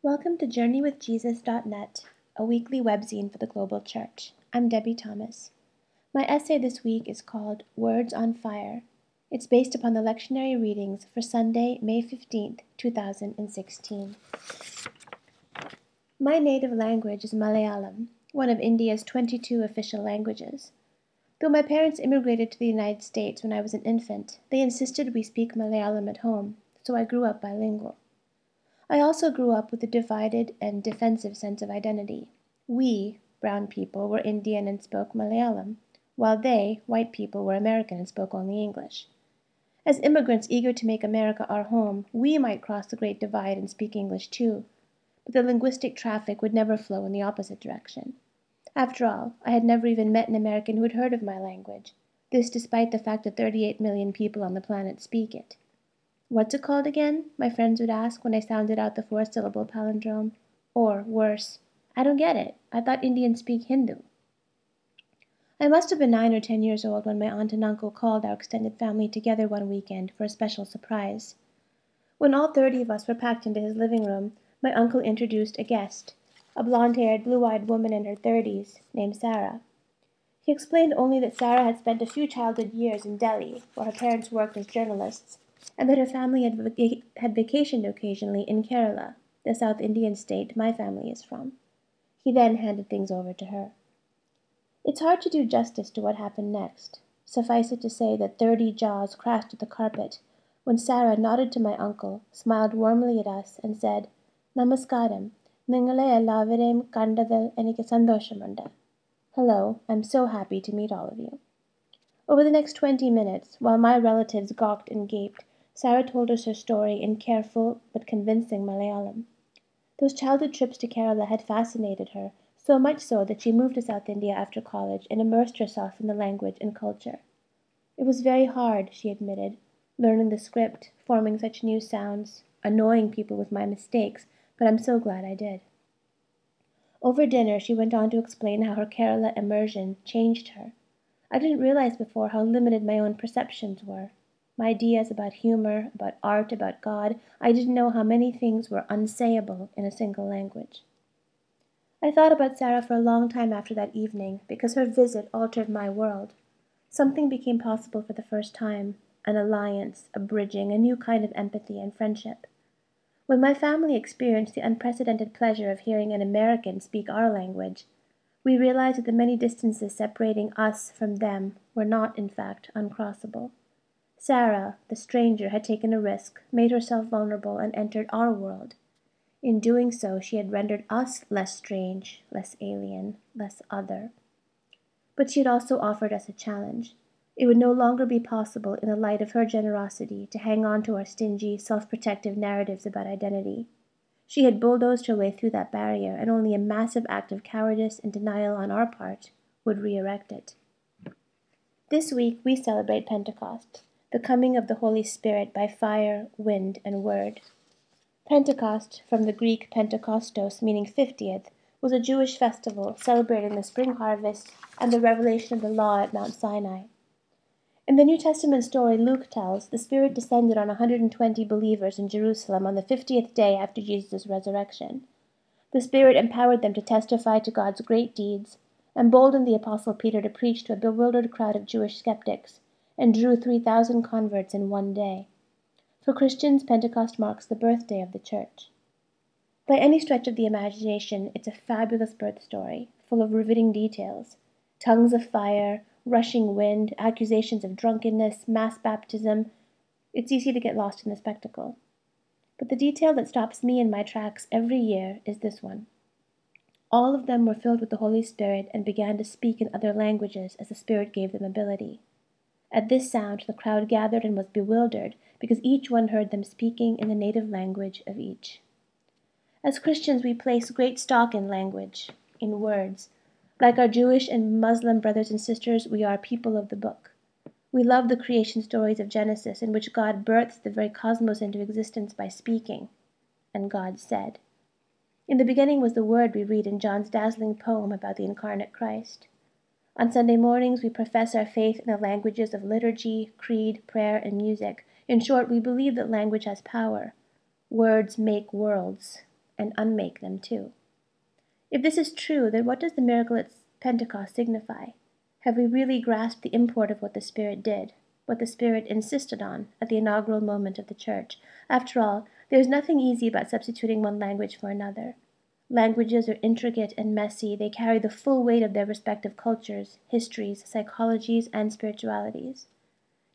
Welcome to JourneyWithJesus.net, a weekly webzine for the global church. I'm Debbie Thomas. My essay this week is called Words on Fire. It's based upon the lectionary readings for Sunday, May 15th, 2016. My native language is Malayalam, one of India's 22 official languages. Though my parents immigrated to the United States when I was an infant, they insisted we speak Malayalam at home, so I grew up bilingual. I also grew up with a divided and defensive sense of identity. We, brown people, were Indian and spoke Malayalam, while they, white people, were American and spoke only English. As immigrants eager to make America our home, we might cross the Great Divide and speak English too, but the linguistic traffic would never flow in the opposite direction. After all, I had never even met an American who had heard of my language, this despite the fact that 38 million people on the planet speak it. What's it called again? my friends would ask when I sounded out the four syllable palindrome. Or, worse, I don't get it. I thought Indians speak Hindu. I must have been nine or ten years old when my aunt and uncle called our extended family together one weekend for a special surprise. When all thirty of us were packed into his living room, my uncle introduced a guest, a blond haired, blue eyed woman in her thirties, named Sarah. He explained only that Sarah had spent a few childhood years in Delhi, where her parents worked as journalists and that her family had, vac- had vacationed occasionally in Kerala, the South Indian state my family is from. He then handed things over to her. It's hard to do justice to what happened next. Suffice it to say that thirty jaws crashed to the carpet when Sarah nodded to my uncle, smiled warmly at us, and said, Namaskaram, നിങ്ങളെ എല്ലാവരെയും കണ്ടതിൽ എനിക്ക് സന്തോഷമുണ്ട്. Hello, I'm so happy to meet all of you. Over the next twenty minutes, while my relatives gawked and gaped, Sarah told us her story in careful but convincing Malayalam. Those childhood trips to Kerala had fascinated her, so much so that she moved to South India after college and immersed herself in the language and culture. It was very hard, she admitted, learning the script, forming such new sounds, annoying people with my mistakes, but I'm so glad I did. Over dinner, she went on to explain how her Kerala immersion changed her. I didn't realize before how limited my own perceptions were my ideas about humor, about art, about God, I didn't know how many things were unsayable in a single language. I thought about Sarah for a long time after that evening because her visit altered my world. Something became possible for the first time an alliance, a bridging, a new kind of empathy and friendship. When my family experienced the unprecedented pleasure of hearing an American speak our language, we realized that the many distances separating us from them were not, in fact, uncrossable. Sarah, the stranger, had taken a risk, made herself vulnerable, and entered our world. In doing so, she had rendered us less strange, less alien, less other. But she had also offered us a challenge. It would no longer be possible, in the light of her generosity, to hang on to our stingy, self protective narratives about identity. She had bulldozed her way through that barrier, and only a massive act of cowardice and denial on our part would re erect it. This week, we celebrate Pentecost the coming of the Holy Spirit by fire, wind, and word. Pentecost, from the Greek Pentekostos, meaning fiftieth, was a Jewish festival celebrating the spring harvest and the revelation of the law at Mount Sinai. In the New Testament story Luke tells, the Spirit descended on 120 believers in Jerusalem on the 50th day after Jesus' resurrection. The Spirit empowered them to testify to God's great deeds, emboldened the Apostle Peter to preach to a bewildered crowd of Jewish skeptics, and drew 3,000 converts in one day. For Christians, Pentecost marks the birthday of the church. By any stretch of the imagination, it's a fabulous birth story, full of riveting details tongues of fire, rushing wind, accusations of drunkenness, mass baptism. It's easy to get lost in the spectacle. But the detail that stops me in my tracks every year is this one. All of them were filled with the Holy Spirit and began to speak in other languages as the Spirit gave them ability. At this sound the crowd gathered and was bewildered, because each one heard them speaking in the native language of each. As Christians, we place great stock in language, in words. Like our Jewish and Muslim brothers and sisters, we are people of the book. We love the creation stories of Genesis, in which God births the very cosmos into existence by speaking. And God said. In the beginning was the Word, we read in John's dazzling poem about the incarnate Christ. On Sunday mornings, we profess our faith in the languages of liturgy, creed, prayer, and music. In short, we believe that language has power. Words make worlds. and unmake them too. If this is true, then what does the miracle at Pentecost signify? Have we really grasped the import of what the Spirit did, what the Spirit insisted on at the inaugural moment of the Church? After all, there is nothing easy about substituting one language for another. Languages are intricate and messy, they carry the full weight of their respective cultures, histories, psychologies, and spiritualities.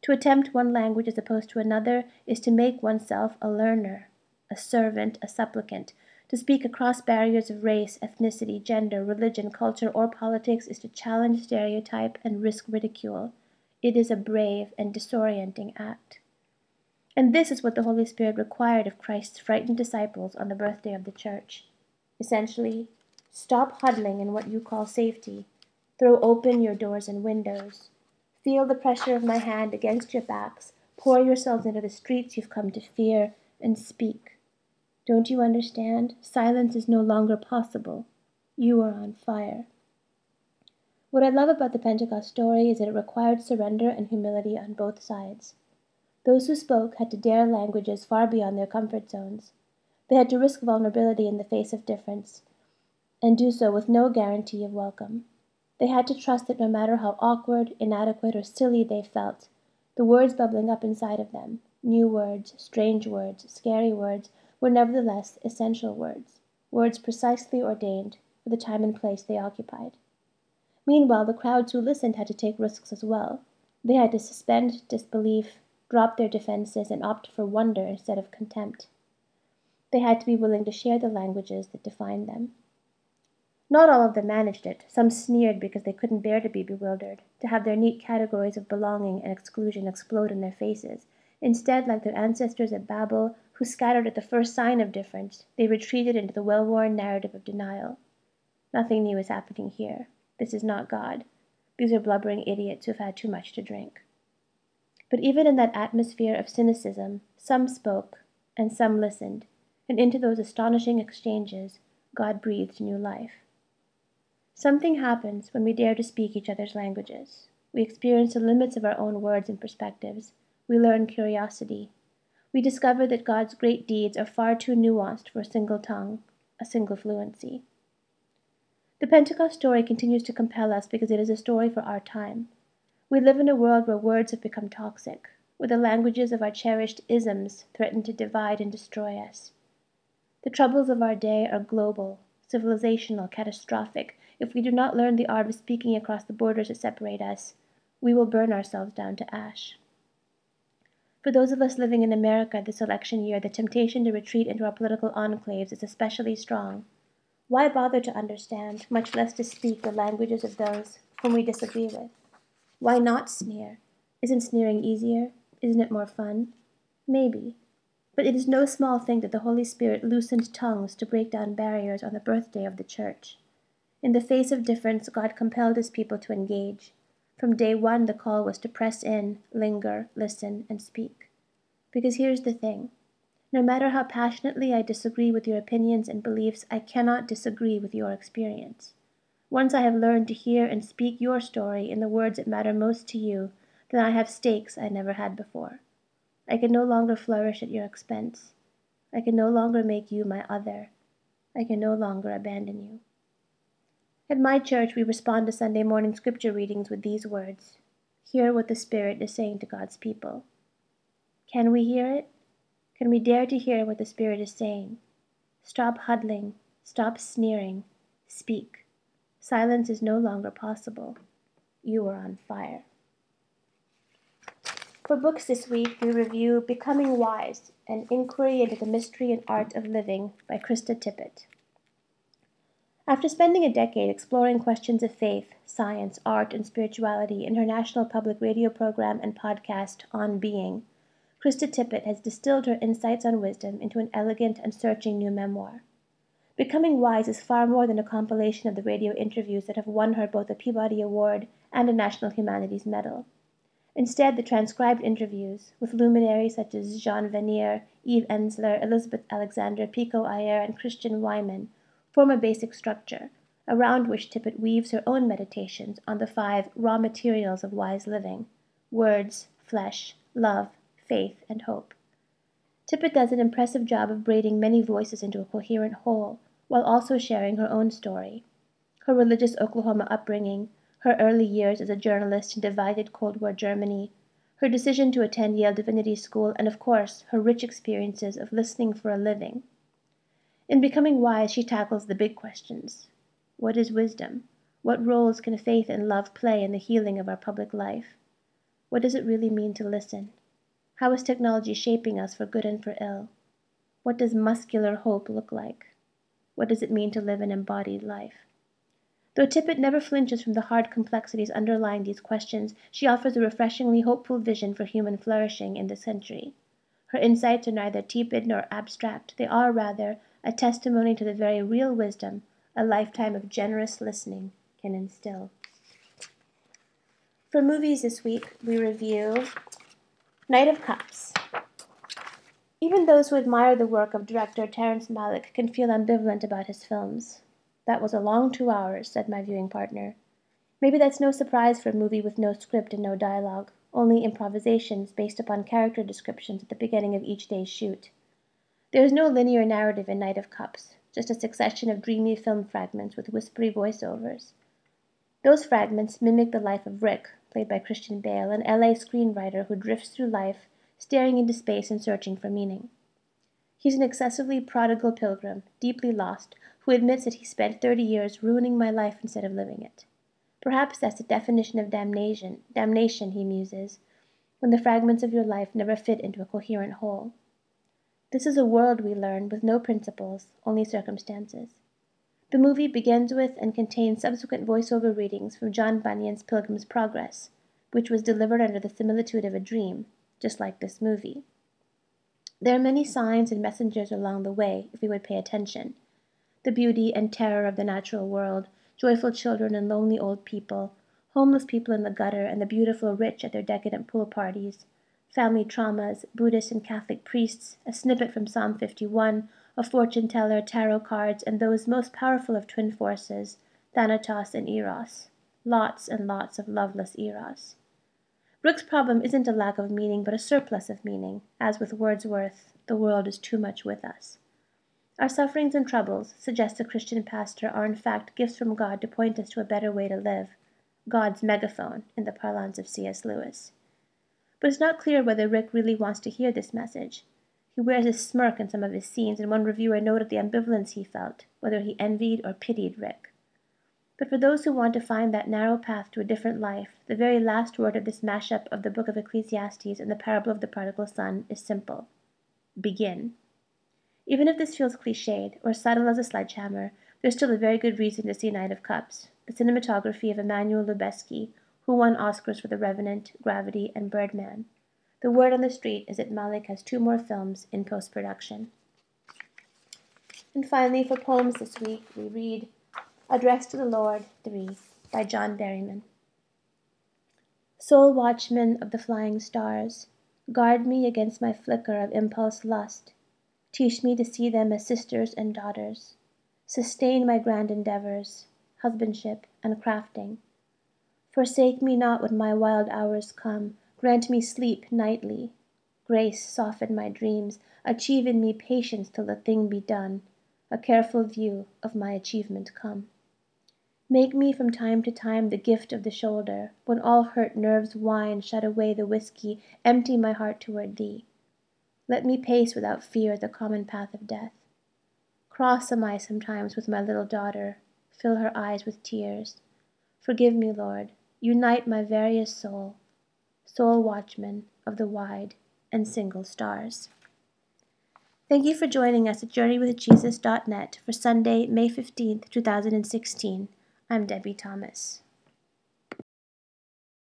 To attempt one language as opposed to another is to make oneself a learner, a servant, a supplicant. To speak across barriers of race, ethnicity, gender, religion, culture, or politics is to challenge stereotype and risk ridicule. It is a brave and disorienting act. And this is what the Holy Spirit required of Christ's frightened disciples on the birthday of the church. Essentially, stop huddling in what you call safety. Throw open your doors and windows. Feel the pressure of my hand against your backs. Pour yourselves into the streets you've come to fear and speak. Don't you understand? Silence is no longer possible. You are on fire. What I love about the Pentecost story is that it required surrender and humility on both sides. Those who spoke had to dare languages far beyond their comfort zones. They had to risk vulnerability in the face of difference, and do so with no guarantee of welcome. They had to trust that no matter how awkward, inadequate, or silly they felt, the words bubbling up inside of them new words, strange words, scary words were nevertheless essential words, words precisely ordained for the time and place they occupied. Meanwhile, the crowds who listened had to take risks as well. They had to suspend disbelief, drop their defenses, and opt for wonder instead of contempt. They had to be willing to share the languages that defined them. Not all of them managed it. Some sneered because they couldn't bear to be bewildered, to have their neat categories of belonging and exclusion explode in their faces. Instead, like their ancestors at Babel, who scattered at the first sign of difference, they retreated into the well worn narrative of denial. Nothing new is happening here. This is not God. These are blubbering idiots who've had too much to drink. But even in that atmosphere of cynicism, some spoke and some listened, and into those astonishing exchanges God breathed new life. Something happens when we dare to speak each other's languages. We experience the limits of our own words and perspectives. We learn curiosity. We discover that God's great deeds are far too nuanced for a single tongue, a single fluency. The Pentecost story continues to compel us because it is a story for our time. We live in a world where words have become toxic, where the languages of our cherished isms threaten to divide and destroy us. The troubles of our day are global, civilizational, catastrophic. If we do not learn the art of speaking across the borders that separate us, we will burn ourselves down to ash. For those of us living in America this election year, the temptation to retreat into our political enclaves is especially strong. Why bother to understand, much less to speak, the languages of those whom we disagree with? Why not sneer? Isn't sneering easier? Isn't it more fun? Maybe. But it is no small thing that the Holy Spirit loosened tongues to break down barriers on the birthday of the Church. In the face of difference, God compelled his people to engage. From day one, the call was to press in, linger, listen, and speak. Because here's the thing no matter how passionately I disagree with your opinions and beliefs, I cannot disagree with your experience. Once I have learned to hear and speak your story in the words that matter most to you, then I have stakes I never had before. I can no longer flourish at your expense. I can no longer make you my other. I can no longer abandon you. At my church, we respond to Sunday morning scripture readings with these words Hear what the Spirit is saying to God's people. Can we hear it? Can we dare to hear what the Spirit is saying? Stop huddling, stop sneering, speak. Silence is no longer possible. You are on fire. For books this week, we review Becoming Wise An Inquiry into the Mystery and Art of Living by Krista Tippett. After spending a decade exploring questions of faith, science, art, and spirituality in her national public radio program and podcast, On Being, Krista Tippett has distilled her insights on wisdom into an elegant and searching new memoir. Becoming Wise is far more than a compilation of the radio interviews that have won her both a Peabody Award and a National Humanities Medal. Instead, the transcribed interviews, with luminaries such as Jean Vanier, Eve Ensler, Elizabeth Alexander, Pico Iyer, and Christian Wiman, form a basic structure, around which Tippett weaves her own meditations on the five raw materials of wise living words, flesh, love, faith, and hope. Tippett does an impressive job of braiding many voices into a coherent whole, while also sharing her own story her religious Oklahoma upbringing, her early years as a journalist in divided Cold War Germany, her decision to attend Yale Divinity School, and of course her rich experiences of listening for a living. In Becoming Wise she tackles the big questions. What is wisdom? What roles can faith and love play in the healing of our public life? What does it really mean to listen? How is technology shaping us for good and for ill? What does muscular hope look like? What does it mean to live an embodied life? Though Tippett never flinches from the hard complexities underlying these questions, she offers a refreshingly hopeful vision for human flourishing in this century. Her insights are neither tepid nor abstract, they are, rather, a testimony to the very real wisdom a lifetime of generous listening can instill. For movies this week, we review Knight of Cups. Even those who admire the work of director Terrence Malick can feel ambivalent about his films. That was a long two hours, said my viewing partner. Maybe that's no surprise for a movie with no script and no dialogue, only improvisations based upon character descriptions at the beginning of each day's shoot. There is no linear narrative in Knight of Cups, just a succession of dreamy film fragments with whispery voiceovers. Those fragments mimic the life of Rick, played by Christian Bale, an LA screenwriter who drifts through life, staring into space and searching for meaning. He's an excessively prodigal pilgrim, deeply lost, who admits that he spent thirty years ruining my life instead of living it. Perhaps that's the definition of damnation, damnation, he muses, when the fragments of your life never fit into a coherent whole. This is a world, we learn, with no principles, only circumstances. The movie begins with and contains subsequent voiceover readings from John Bunyan's Pilgrim's Progress, which was delivered under the similitude of a dream, just like this movie. There are many signs and messengers along the way, if we would pay attention. The beauty and terror of the natural world, joyful children and lonely old people, homeless people in the gutter and the beautiful rich at their decadent pool parties, family traumas, Buddhist and Catholic priests, a snippet from Psalm 51, a fortune teller, tarot cards, and those most powerful of twin forces, Thanatos and Eros. Lots and lots of loveless Eros. Rick's problem isn't a lack of meaning, but a surplus of meaning, as with Wordsworth, the world is too much with us. Our sufferings and troubles, suggests a Christian pastor, are in fact gifts from God to point us to a better way to live. God's megaphone, in the parlance of C.S. Lewis. But it's not clear whether Rick really wants to hear this message. He wears a smirk in some of his scenes, and one reviewer noted the ambivalence he felt, whether he envied or pitied Rick. But for those who want to find that narrow path to a different life, the very last word of this mashup of the book of Ecclesiastes and the parable of the prodigal son is simple Begin. Even if this feels cliched, or subtle as a sledgehammer, there's still a very good reason to see Knight of Cups, the cinematography of Emmanuel Lubezki, who won Oscars for The Revenant, Gravity, and Birdman. The word on the street is that Malick has two more films in post production. And finally, for poems this week, we read Address to the Lord 3 by John Berryman. Sole watchman of the flying stars, guard me against my flicker of impulse lust. Teach me to see them as sisters and daughters. Sustain my grand endeavors, husbandship and crafting. Forsake me not when my wild hours come Grant me sleep nightly. Grace soften my dreams, achieve in me patience till the thing be done, a careful view of my achievement come. Make me from time to time the gift of the shoulder, when all hurt nerves whine, shut away the whiskey, empty my heart toward thee. Let me pace without fear the common path of death. Cross am I sometimes with my little daughter, fill her eyes with tears. Forgive me, Lord, unite my various soul sole watchman of the wide and single stars. Thank you for joining us at JourneyWithJesus.net for Sunday, May 15th, 2016. I'm Debbie Thomas.